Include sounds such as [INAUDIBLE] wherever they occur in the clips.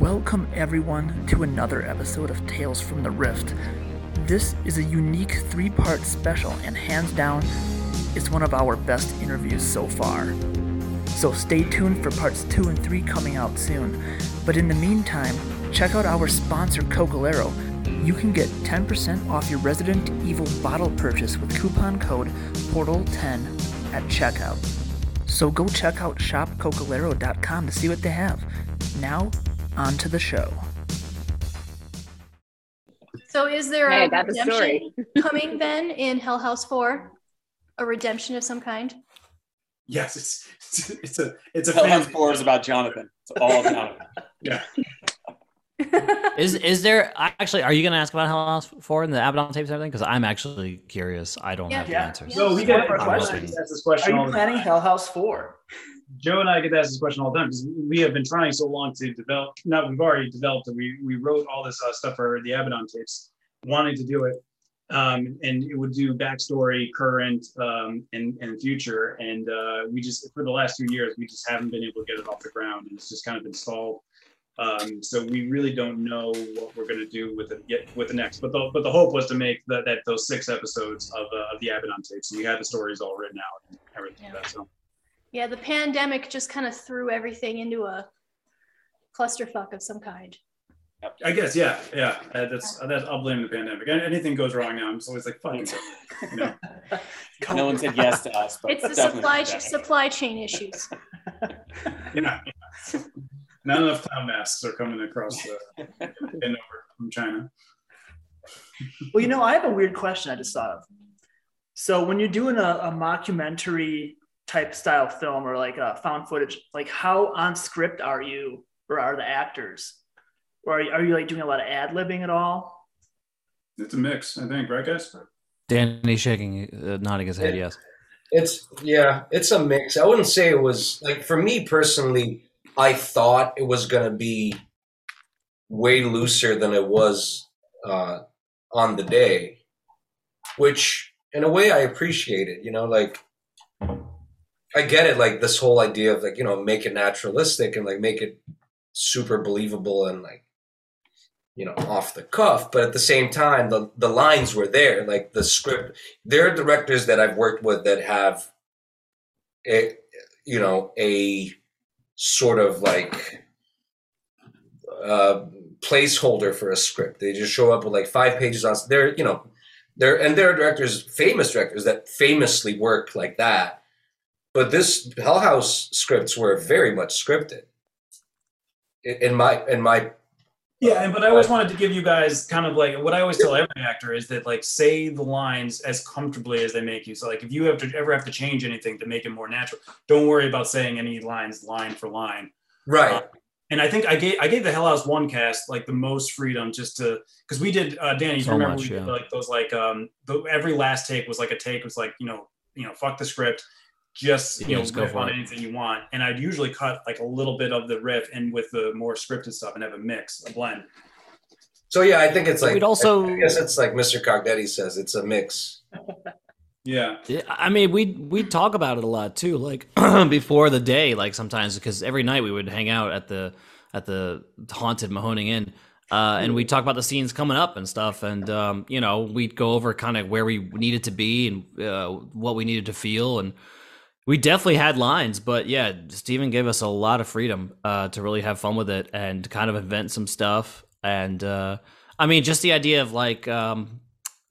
Welcome, everyone, to another episode of Tales from the Rift. This is a unique three part special, and hands down, it's one of our best interviews so far. So stay tuned for parts two and three coming out soon. But in the meantime, check out our sponsor, Cocalero. You can get 10% off your Resident Evil bottle purchase with coupon code PORTAL10 at checkout. So go check out shopcocalero.com to see what they have. Now, on to the show. So is there Hey, I a got the redemption story. [LAUGHS] coming then in Hell House 4? A redemption of some kind? Yes, it's it's, it's a it's a Hell House 4 is about Jonathan. It's all Jonathan. [LAUGHS] Yeah, [LAUGHS] Is is there actually? Are you going to ask about Hell House Four and the Abaddon tapes and everything? Because I'm actually curious. I don't Yeah. have the answers. so we get One of our Joe and I questions. get this Are question all you planning. Hell House 4? Joe and I get asked this question all the time because we have been trying so long to develop. Not we've already developed it. We we wrote all this uh, stuff for the Abaddon tapes, wanting to do it, um, and it would do backstory, current, um, and and future. And uh, we just for the last two years we just haven't been able to get it off the ground, and it's just kind of been stalled. Um, so we really don't know what we're going to do with it yet with the next. But the but the hope was to make that that those six episodes of uh, of the Abaddon tapes. And we had the stories all written out and everything. Yeah. Like that, so. Yeah, the pandemic just kind of threw everything into a clusterfuck of some kind. I guess, yeah, yeah. Uh, that's that's. I'll blame the pandemic. Anything goes wrong now, I'm just always like, fucking. You know? [LAUGHS] No one said yes to us, but It's the supply pandemic. supply chain issues. [LAUGHS] yeah. Not enough clown masks are coming across the [LAUGHS] and over from China. Well, you know, I have a weird question I just thought of. So when you're doing a, a mockumentary type style film or like a found footage, like how on script are you or are the actors? Or are you, are you like doing a lot of ad libbing at all? It's a mix, I think, right, guys? Danny shaking, uh, nodding his head. Yes. It's yeah, it's a mix. I wouldn't say it was like for me personally. I thought it was gonna be way looser than it was uh, on the day, which in a way I appreciate it. You know, like I get it. Like this whole idea of like you know make it naturalistic and like make it super believable and like you know off the cuff but at the same time the the lines were there like the script there are directors that I've worked with that have a you know a sort of like uh placeholder for a script they just show up with like five pages on they're you know there and there are directors famous directors that famously work like that but this hell house scripts were very much scripted in in my in my Yeah, and but I always wanted to give you guys kind of like what I always tell every actor is that like say the lines as comfortably as they make you. So like if you have to ever have to change anything to make it more natural, don't worry about saying any lines line for line. right And I think I gave I gave the Hell House one cast like the most freedom just to because we did uh, Danny. you So remember much, we did yeah. like those like um the, every last take was like a take was like you know you know fuck the script, just you Yeah, know just go riff for on it. anything you want. And I'd usually cut like a little bit of the riff and with the more scripted stuff and have a mix, a blend. so yeah i think it's like we'd also- i guess it's like mr cognetti says it's a mix Yeah. Yeah, I mean, we we talk about it a lot too, like [CLEARS THROAT] before the day, like sometimes because every night we would hang out at the at the haunted Mahoning Inn, uh, and we talk about the scenes coming up and stuff, and um, you know we'd go over kind of where we needed to be and uh, what we needed to feel, and we definitely had lines, but yeah, Steven gave us a lot of freedom uh, to really have fun with it and kind of invent some stuff, and uh, I mean, just the idea of like. Um,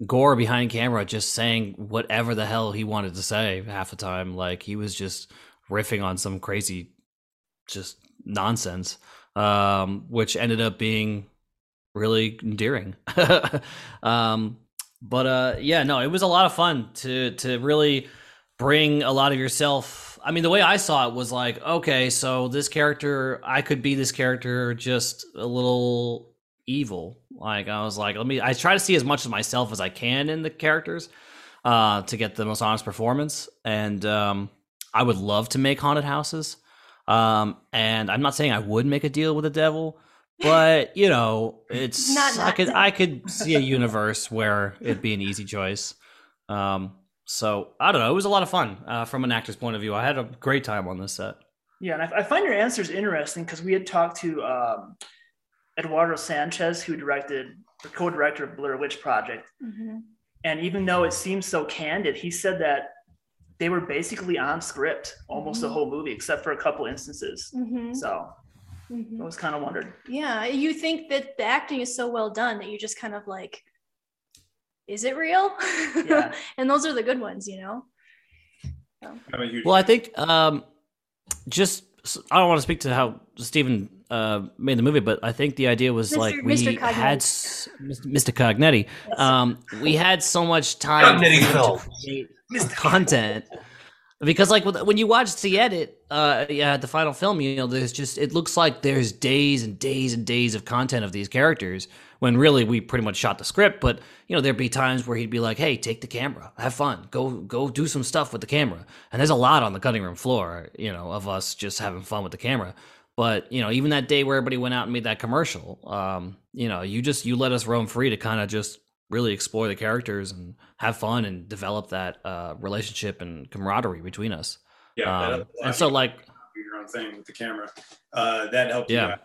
Gore behind camera just saying whatever the hell he wanted to say half the time. Like he was just riffing on some crazy, just nonsense, um, which ended up being really endearing. [LAUGHS] um, but uh, yeah, no, it was a lot of fun to to really bring a lot of yourself. I mean, the way I saw it was like, okay, so this character, I could be this character, just a little evil. Like I was like, let me. I try to see as much of myself as I can in the characters uh, to get the most honest performance. And um, I would love to make haunted houses. Um, and I'm not saying I would make a deal with the devil, but you know, it's [LAUGHS] Not- I could I could see a universe where it'd be an easy choice. Um, so I don't know. It was a lot of fun uh, from an actor's point of view. I had a great time on this set. Yeah, and I, I find your answers interesting because we had talked to um, Eduardo Sanchez, who directed the co-director of Blair Witch Project, Mhm. and even though it seems so candid, he said that they were basically on script almost the Mhm. whole movie, except for a couple instances. Mhm. So Mhm. I was kind of wondered. Yeah, you think that the acting is so well done that you just kind of like, is it real? Yeah. [LAUGHS] and those are the good ones, you know. I'm a huge Well, I think um, just I don't want to speak to how Stephen uh, made the movie, but I think the idea was Mr. like we Mr. Had s- Mr. Cognetti. Um, we had so much time Cognetti to film. create content because, like, when you watch the edit, uh, yeah, the final film, you know, there's just it looks like there's days and days and days of content of these characters. When really we pretty much shot the script, but you know there'd be times where he'd be like, "Hey, take the camera, have fun, go go do some stuff with the camera." And there's a lot on the cutting room floor, you know, of us just having fun with the camera. But you know, even that day where everybody went out and made that commercial, um, you know, you just you let us roam free to kind of just really explore the characters and have fun and develop that uh, relationship and camaraderie between us. yeah. Um, helped a lot. and so, like, do your own thing with the camera. Uh, that helped Yeah.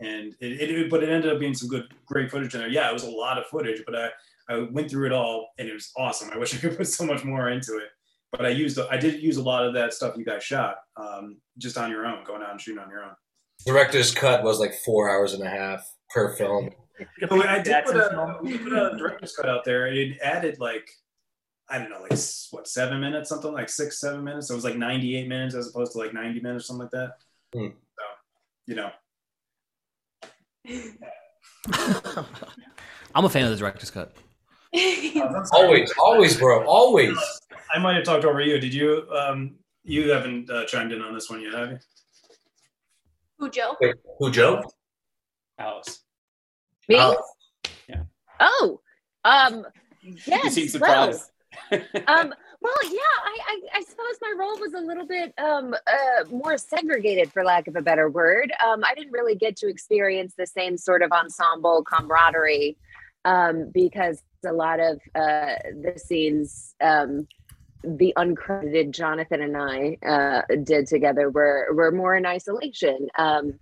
And it, it, but it ended up being some good, great footage in there. Yeah, it was a lot of footage, but I, I went through it all, and it was awesome. I wish I could put so much more into it, but I used, I did use a lot of that stuff you guys shot, um, just on your own, going out and shooting on your own. Director's cut was like four hours and a half per film. But when I did put a, we put a director's cut out there. It added like, I don't know, like what seven minutes, something like six, seven minutes. So it was like 98 minutes as opposed to like 90 minutes, something like that. Hmm. So, you know, I'm a fan of the director's cut. [LAUGHS] Always, always, bro, always. I might have talked over you. Did you? Um, you haven't uh, chimed in on this one yet, have you? Who, Joe? Wait, who, Joe? Alice. Me? Yeah. Oh, um, yes. You seem well, um, well, yeah, I, I, I suppose my role was a little bit um, uh, more segregated, for lack of a better word. Um, I didn't really get to experience the same sort of ensemble camaraderie um, because a lot of uh, the scenes um, the uncredited Jonathan and I uh, did together were were more in isolation. Um,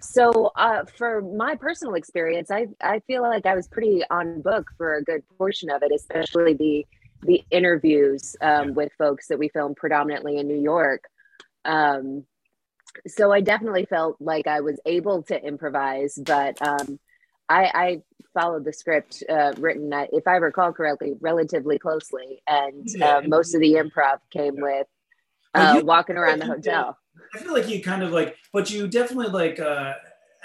so uh, for my personal experience, I I feel like I was pretty on book for a good portion of it, especially the the interviews um, with folks that we filmed predominantly in New York. Um, so I definitely felt like I was able to improvise, but um, I, I followed the script uh, written, uh, if I recall correctly, relatively closely, and Yeah. uh, most of the improv came with uh, you- walking around the hotel. I feel like you kind of like, but you definitely like, uh,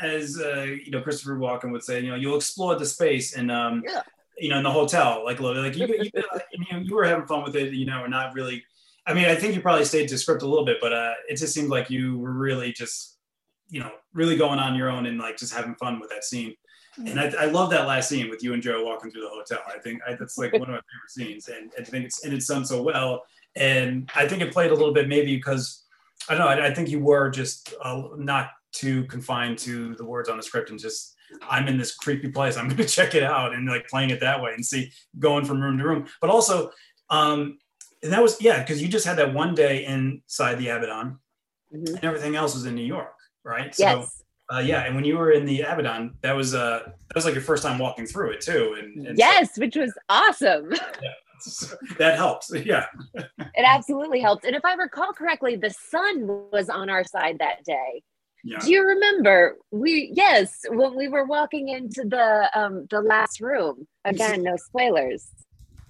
as uh, you know, Christopher Walken would say, you know, you'll explore the space and, um, Yeah. You know, in the hotel, like, like you, you, [LAUGHS] you, know, you were having fun with it, you know, and not really. I mean, I think you probably stayed to script a little bit, but uh, it just seemed like you were really just, you know, really going on your own and like just having fun with that scene. And I, I love that last scene with you and Joe walking through the hotel. I think I, that's like one of my favorite scenes, and I think it's and it's done so well. And I think it played a little bit maybe because I don't know. I, I think you were just uh, not too confined to the words on the script and just I'm in this creepy place. I'm [LAUGHS] going to check it out and like playing it that way and see going from room to room. But also, um, and that was yeah because you just had that one day inside the Abaddon Mhm. and everything else was in New York, right? So Yes. uh, yeah, and when you were in the Abaddon, that was uh that was like your first time walking through it too, and, and so- Yes, which was awesome. [LAUGHS] so that helps. [LAUGHS] Yeah, It absolutely helped. And if I recall correctly, the sun was on our side that day. Yeah. Do you remember? We yes, when we were walking into the um the last room. Again, no spoilers.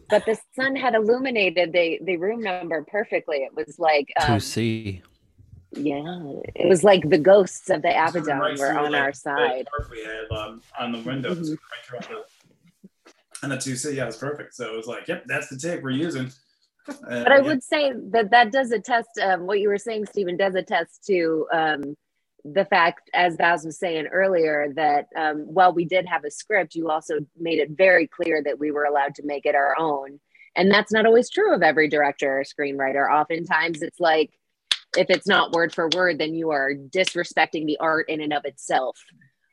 But the sun had illuminated the the room number perfectly. It was like um, see. yeah, it was like the ghosts of the Right Abaddon were on like, our side. We had um, on the windows, Mhm. right through the, and the two C, yeah, it was perfect. So it was like, yep, that's the take we're using. Uh, But I yeah. would say that that does attest. Um, what you were saying, Stephen, does attest to um, the fact, as Baz was saying earlier, that um, while we did have a script, you also made it very clear that we were allowed to make it our own, and that's not always true of every director or screenwriter. Oftentimes, it's like if it's not word for word, then you are disrespecting the art in and of itself.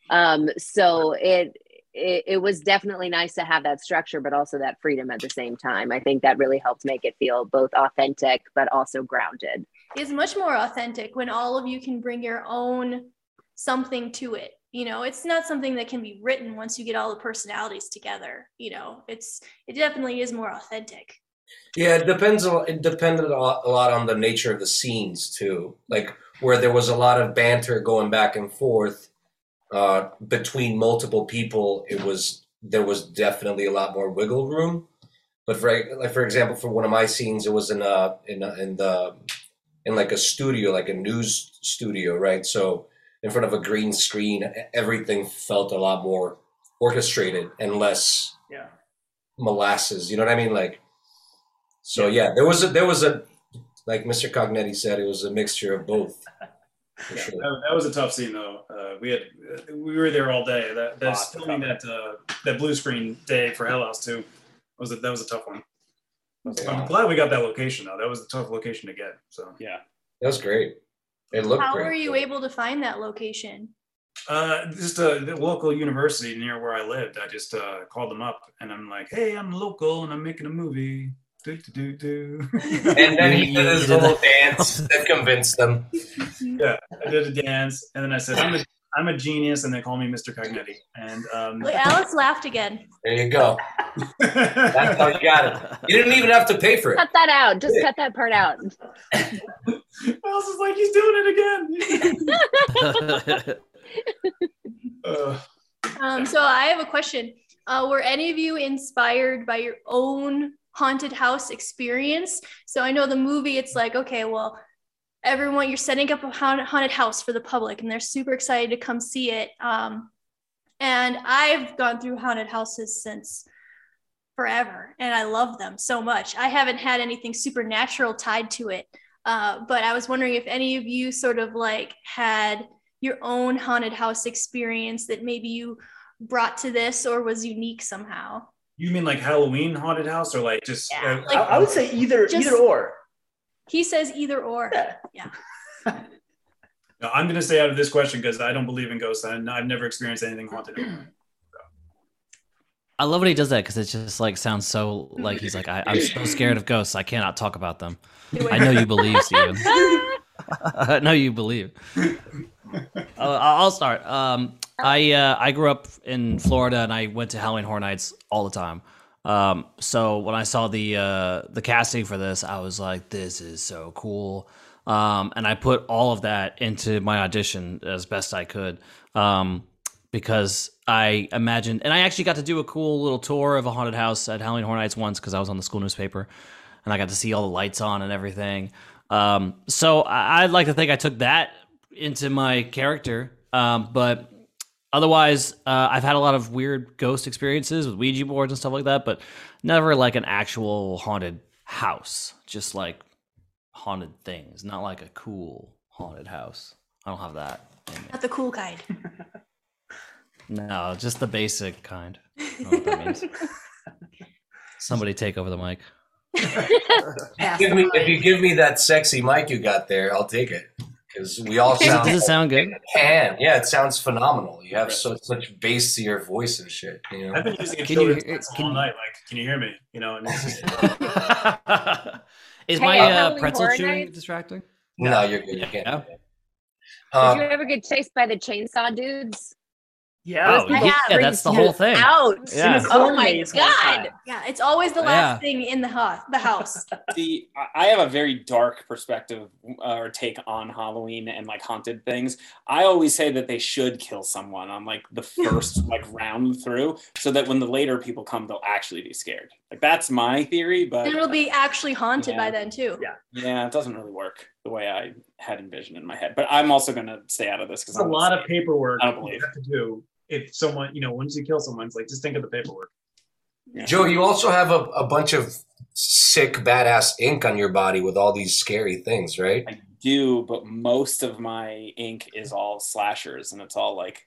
Um, so it, it it was definitely nice to have that structure, but also that freedom at the same time. I think that really helped make it feel both authentic but also grounded. It's much more authentic when all of you can bring your own something to it. You know, it's not something that can be written once you get all the personalities together. You know, it's it definitely is more authentic. Yeah, it depends. lot- It depended a lot, on the nature of the scenes too. Like where there was a lot of banter going back and forth uh, between multiple people, it was there was definitely a lot more wiggle room. But for like for example, for one of my scenes, it was in a in in the in like a studio, like a news studio, right? So in front of a green screen, everything felt a lot more orchestrated and less Yeah. molasses. You know what I mean? Like, so yeah, there was a there was a like Mr. Cognetti said, it was a mixture of both. [LAUGHS] Yeah, sure. that, that was a tough scene though. Uh, we had we were there all day. That that's filming that uh, that blue screen day for Hell House Two. Was a, that was a tough one. I'm glad we got that location though. That was a tough location to get. So Yeah. That was great. It looked How great. were you able to find that location? uh, just a the local university near where I lived. I just uh, called them up and I'm like, hey, I'm local and I'm making a movie. Do do do do. [LAUGHS] And then he did you his little dance that convinced them. [LAUGHS] yeah, I did a dance and then I said, I'm a I'm a genius, and they call me Mr. Cognetti. And um, Wait, Alex laughed again. There you go. That's how you got it. You didn't even have to pay for it. Cut that out. Just cut that part out. [LAUGHS] Miles is like, he's doing it again. Uh, [LAUGHS] Um, so I have a question. Uh, were any of you inspired by your own haunted house experience? So I know the movie, it's like, okay, well, everyone, you're setting up a haunted haunted house for the public, and they're super excited to come see it. Um, and I've gone through haunted houses since forever, and I love them so much. I haven't had anything supernatural tied to it, uh, but I was wondering if any of you sort of like had your own haunted house experience that maybe you brought to this or was unique somehow. you mean like Halloween haunted house, or like just? Yeah, uh, I, I would say either Just- either or. He says either or. Yeah. [LAUGHS] No, I'm gonna stay out of this question because I don't believe in ghosts, and I've never experienced anything haunted. [CLEARS THROAT] I love when he does that because it just like sounds so like he's like I, I'm so scared of ghosts I cannot talk about them. I know you believe, Steven. [LAUGHS] I know you believe. [LAUGHS] Uh, I'll start. Um, I uh, I grew up in Florida and I went to Halloween Horror Nights all the time. Um, so when I saw the uh, the casting for this, I was like, "This is so cool," um, and I put all of that into my audition as best I could um, because I imagined, and I actually got to do a cool little tour of a haunted house at Halloween Horror Nights once because I was on the school newspaper, and I got to see all the lights on and everything. Um, so I, I'd like to think I took that into my character, um, but otherwise, uh, I've had a lot of weird ghost experiences with Ouija boards and stuff like that, but never like an actual haunted house. Just like haunted things, not like a cool haunted house. I don't have that. Not the cool kind. [LAUGHS] No, just the basic kind. I don't know what that means. [LAUGHS] Somebody take over the mic. Give me, if you give me that sexy mic you got there, I'll take it. Because we all Does it, sound does it sound good? can. Yeah, it sounds phenomenal. You have so such bass to your voice and shit. You I've been using it Can you hear- can all you- night. Like, can you hear me? You know, and just, [LAUGHS] Is Hey, my uh, pretzel Horror chewing Nights? distracting? No, you're good. You can't. Yeah. Did Uh, you ever get chased by the chainsaw dudes? Yeah. Oh, I yeah, that's the whole thing. Out. Yeah. Oh my god. Yeah, it's always the last thing in the house. The house. [LAUGHS] the I- I have a very dark perspective uh, or take on Halloween and like haunted things. I always say that they should kill someone on like the [LAUGHS] first like round through, so that when the later people come, they'll actually be scared. Like that's my theory, but And it'll be actually haunted Yeah. by then too. Yeah. yeah, it doesn't really work the way I had envisioned in my head. But I'm also gonna stay out of this because it's a lot of paperwork I don't you believe. have to do if someone, you know, once you kill someone, it's like just think of the paperwork. Joe, you also have a, a bunch of sick, badass ink on your body with all these scary things, right? I do, but most of my ink is all slashers, and it's all like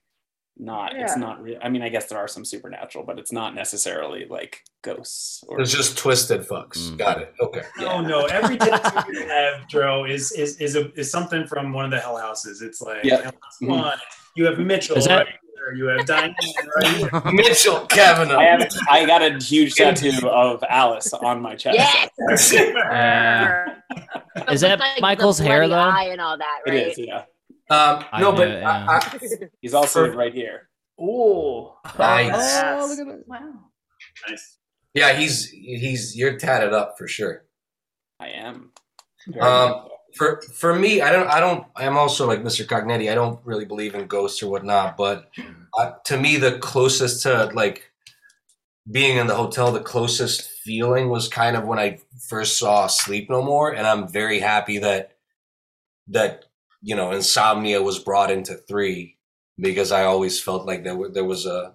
not. It's not. real. I mean, I guess there are some supernatural, but it's not necessarily like ghosts. Or, It's just twisted fucks. Mm. Got it. Okay. Oh no! Every [LAUGHS] tattoo you have, Joe, is is is a, is something from one of the Hell Houses. It's like Yeah. Hell House Mhm. One. You have Mitchell Is that- right here. You have Diane right. Mitchell Kavanaugh. I have. I got a huge tattoo of Alice on my chest. Yes. [LAUGHS] Uh, Is that like, Michael's hair, though? Eye and all that, It right? is. Yeah. Um, no, do, but yeah. I, I, He's also right here. Oh, Nice. Oh, look at that. Wow. Nice. yeah, he's he's you're tatted up for sure. I am. Um, for for me, I don't I don't I'm also like Mr. Cognetti. I don't really believe in ghosts or whatnot, but uh, to me, the closest to like being in the hotel, the closest feeling was kind of when I first saw Sleep No More, and I'm very happy that that you know Insomnia was brought into three because I always felt like there were, there was a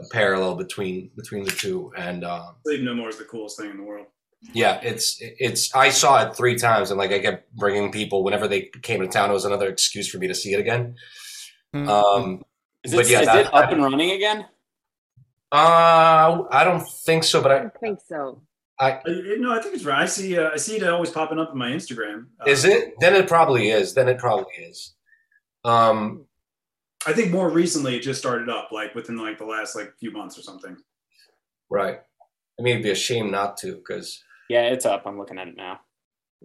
a parallel between between the two, and um, Sleep No More is the coolest thing in the world. Yeah, it's it's. I saw it three times, and like I kept bringing people whenever they came to town. It was another excuse for me to see it again. Hmm. Um, Is it, but yeah, is that- it up and running again? uh, I don't think so, but I I, don't think so. I Uh, No, I think it's right. I see. Uh, I see it always popping up in my Instagram. Uh, is it? Then it probably is. Then it probably is. Um, I think more recently it just started up, like within like the last like few months or something. right. I mean, it'd be a shame not to, because Yeah, it's up. I'm looking at it now.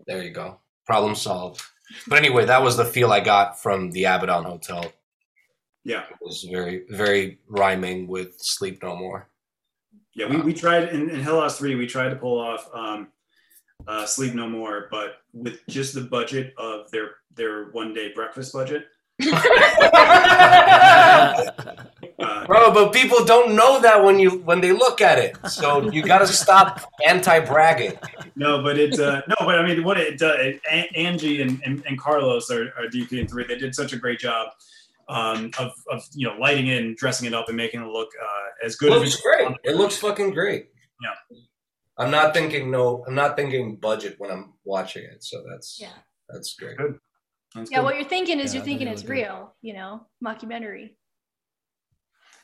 there you go, problem solved. But anyway, that was the feel I got from the Abaddon Hotel. Yeah, It was very, very rhyming with Sleep No More. yeah. We, we tried in, in Hell House Three. We tried to pull off um, uh, Sleep No More, but with just the budget of their their one day breakfast budget. [LAUGHS] Bro, but people don't know that when you when they look at it. So you got to stop anti-bragging. no, but it uh, no, but I mean, what it uh, A- Angie and, and, and Carlos are, are DP and three. They did such a great job um, of of you know lighting it and dressing it up and making it look uh, as It good. as looks great. It looks fucking great. Yeah. I'm not thinking no. I'm not thinking budget when I'm watching it. So that's Yeah. that's great. That's Yeah, good. what you're thinking is Yeah, you're thinking it's good. real, you know, mockumentary.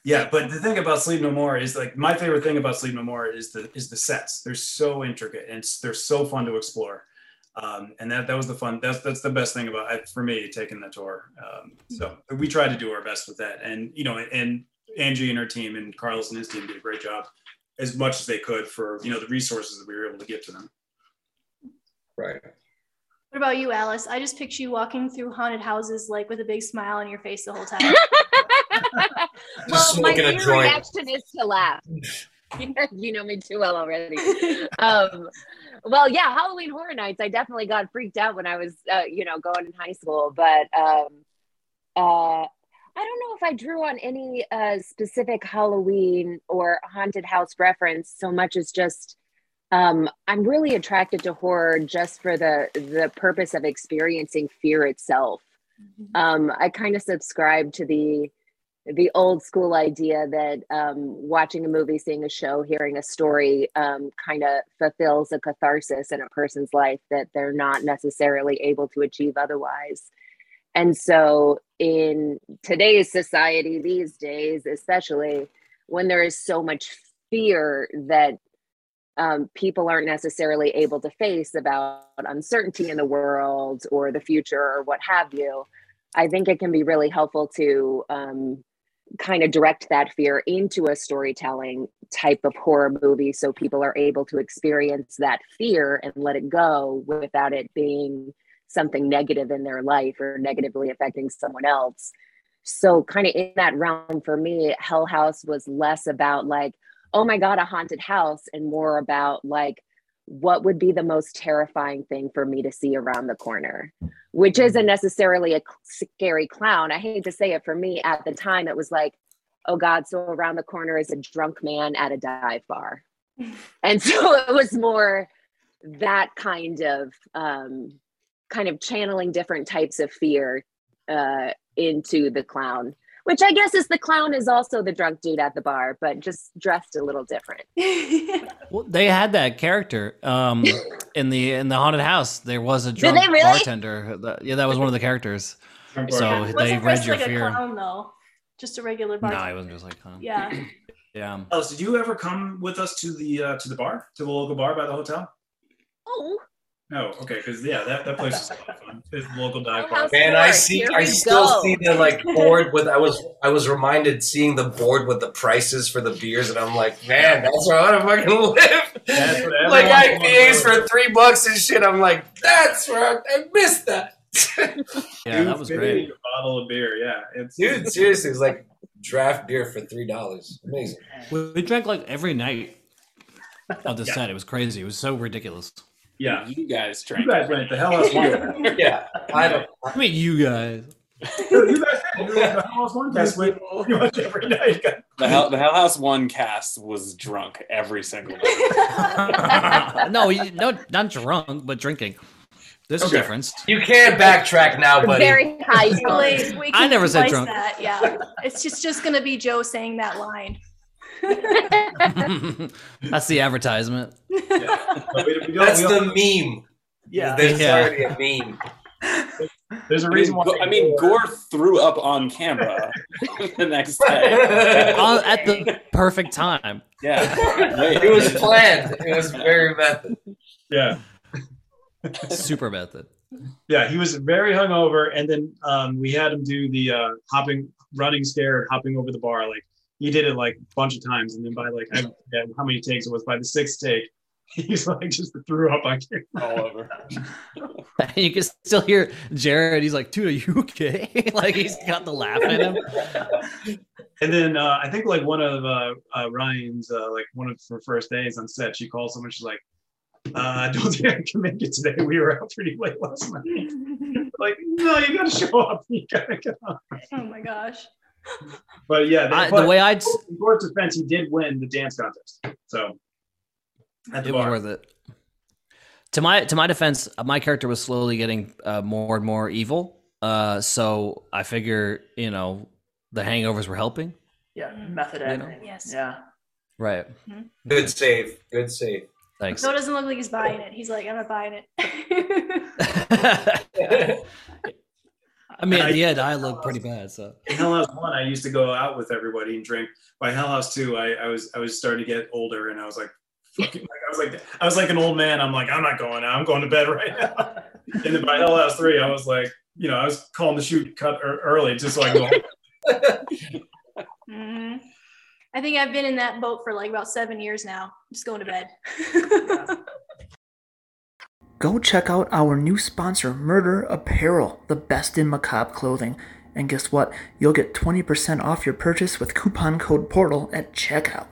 Yeah, but the thing about Sleep No More is like my favorite thing about Sleep No More is the is the sets. They're so intricate and they're so fun to explore. Um, and that that was the fun. That's that's the best thing about it for me taking the tour. Um, so we tried to do our best with that, and you know, and Angie and her team and Carlos and his team did a great job as much as they could for you know the resources that we were able to give to them. Right. What about you, Alice? I just picture you walking through haunted houses like with a big smile on your face the whole time. [LAUGHS] Well, my smoking a main joint. reaction is to laugh. [LAUGHS] you know me too well already. um, well, yeah, Halloween Horror Nights. I definitely got freaked out when I was, uh, you know, going in high school. But um, uh, I don't know if I drew on any uh, specific Halloween or haunted house reference so much as just um, I'm really attracted to horror just for the the purpose of experiencing fear itself. Um, I kind of subscribe to the the old school idea that um, watching a movie, seeing a show, hearing a story um, kind of fulfills a catharsis in a person's life that they're not necessarily able to achieve otherwise. And so, in today's society, these days, especially when there is so much fear that um, people aren't necessarily able to face about uncertainty in the world or the future or what have you, I think it can be really helpful to um, kind of direct that fear into a storytelling type of horror movie so people are able to experience that fear and let it go without it being something negative in their life or negatively affecting someone else. So, kind of in that realm for me, Hell House was less about like, oh my God, a haunted house, and more about like, what would be the most terrifying thing for me to see around the corner, which isn't necessarily a scary clown. I hate to say it for me at the time, it was like, oh God, so around the corner is a drunk man at a dive bar. [LAUGHS] and so [LAUGHS] it was more that kind of um, kind of channeling different types of fear uh, into the clown which I guess is the clown is also the drunk dude at the bar, but just dressed a little different. [LAUGHS] Well, they had that character um, [LAUGHS] in the in the haunted house. There was a drunk really? bartender. Yeah, that was one of the characters. So He they wasn't read dressed your like fear. a clown though, just a regular No, bar. it wasn't just like clown. yeah. [CLEARS THROAT] Yeah. Alice, did you ever come with us to the uh, to the bar, to the local bar by the hotel? Oh, No, okay, because yeah, that, that place is a lot of fun. It's local dive bar. House Man, I see. here I we still go. see the like board with. I was. I was reminded seeing the board with the prices for the beers, and I'm like, man, that's where I want to fucking live. Like everyone IPAs for three bucks and shit. I'm like, that's where I, I missed that. [LAUGHS] Yeah, that was great. A bottle of beer, yeah. It's Dude, seriously, it's like draft beer for three dollars. Amazing. We, we drank like every night of the Yeah. set. It was crazy. It was so ridiculous. Yeah. You guys drank. You guys went the hell out one. [LAUGHS] Yeah, I don't. [LAUGHS] I mean, you guys. you guys you were the hell out one cast went pretty much every night. The Hell, the Hell House One cast was drunk every single night. [LAUGHS] no, you, no, not drunk, but drinking. There's a difference. You can't backtrack now, buddy. Very high Wait, we I can never said drunk. That. Yeah, it's just just gonna be Joe saying that line. [LAUGHS] That's the advertisement. Yeah. But we- we don't- That's the meme. yeah. There's Yeah. already a meme. There's a I mean, reason why. Go- I mean, Gore threw up on camera [LAUGHS] the next day. [LAUGHS] On- at the perfect time. Yeah, It was planned. It was very method. Yeah. Super method. Yeah, he was very hungover, and then um, we had him do the uh, hopping, running stare, hopping over the bar. Like he did it like a bunch of times, and then by like I forget how many takes it was. By the sixth take, [LAUGHS] he's like just threw up on camera. all over. [LAUGHS] you can still hear Jared. He's like, dude, are you okay? [LAUGHS] like he's got the laugh in him. And then uh, I think like one of uh, uh, Ryan's uh, like one of her first days on set, she calls someone. She's like, uh, "I don't think I can make it today. We were out pretty late last night." like, no, you got to show up. You got to get on. Oh my gosh. But yeah, they, I, but the way I'd, in Gore's defense, he did win the dance contest. So at the it was worth it. To my to my defense, uh, my character was slowly getting uh, more and more evil. Uh, so I figure, you know, the hangovers were helping. Yeah, method You know? Yes. Yeah. Right. Good save. Good save. Thanks. Joe doesn't look like he's buying it. He's like, I'm not buying it. [LAUGHS] [LAUGHS] [LAUGHS] I mean, at the end, I look pretty bad. So In Hell House One, I used to go out with everybody and drink. By Hell House Two, I, I was I was starting to get older, and I was like, fucking, like, I was like I was like an old man. I'm like, I'm not going out. I'm going to bed right now. [LAUGHS] And then by Hell House Three, I was like, you know, I was calling the shoot cut early just so I can go. [LAUGHS] hmm I think I've been in that boat for like about seven years now. Just going to bed. [LAUGHS] Go check out our new sponsor, Murder Apparel, the best in macabre clothing. And guess what? You'll get 20% off your purchase with coupon code PORTAL at checkout.